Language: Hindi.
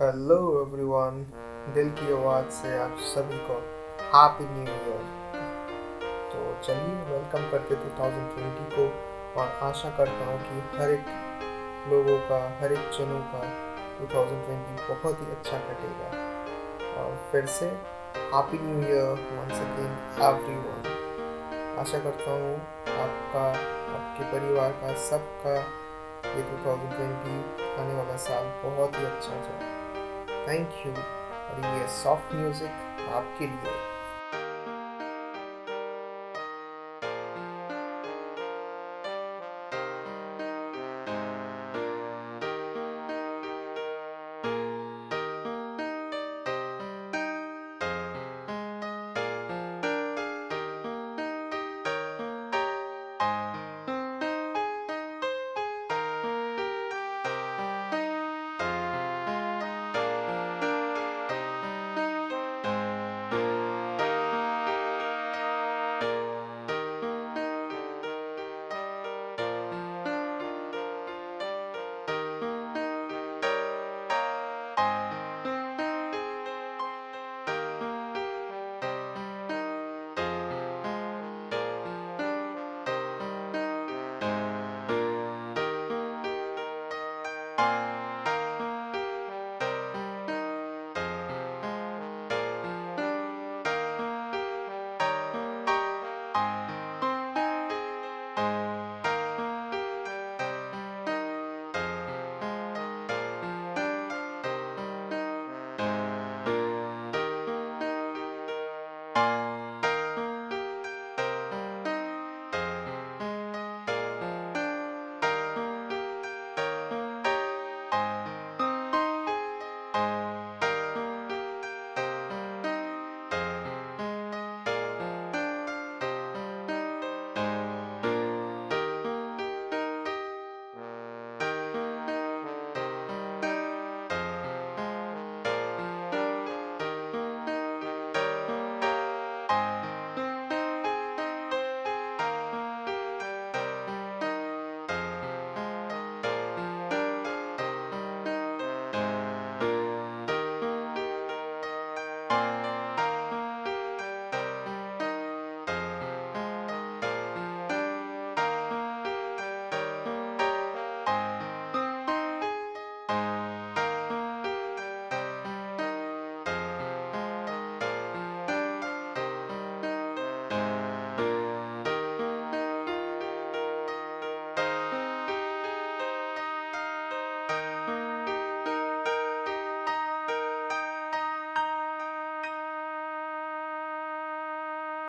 हेलो एवरीवन दिल की आवाज़ से आप सभी को हैप्पी न्यू ईयर तो चलिए वेलकम करते 2020 को और आशा करता हूँ कि हर एक लोगों का, हर एक जनों का 2020 बहुत ही अच्छा कटेगा। और फिर से happy new year once again everyone आशा करता हूँ आपका, आपके परिवार का, सबका ये 2020 आने वाला साल बहुत ही अच्छा जाए। थैंक यू और ये सॉफ्ट म्यूज़िक आपके लिए।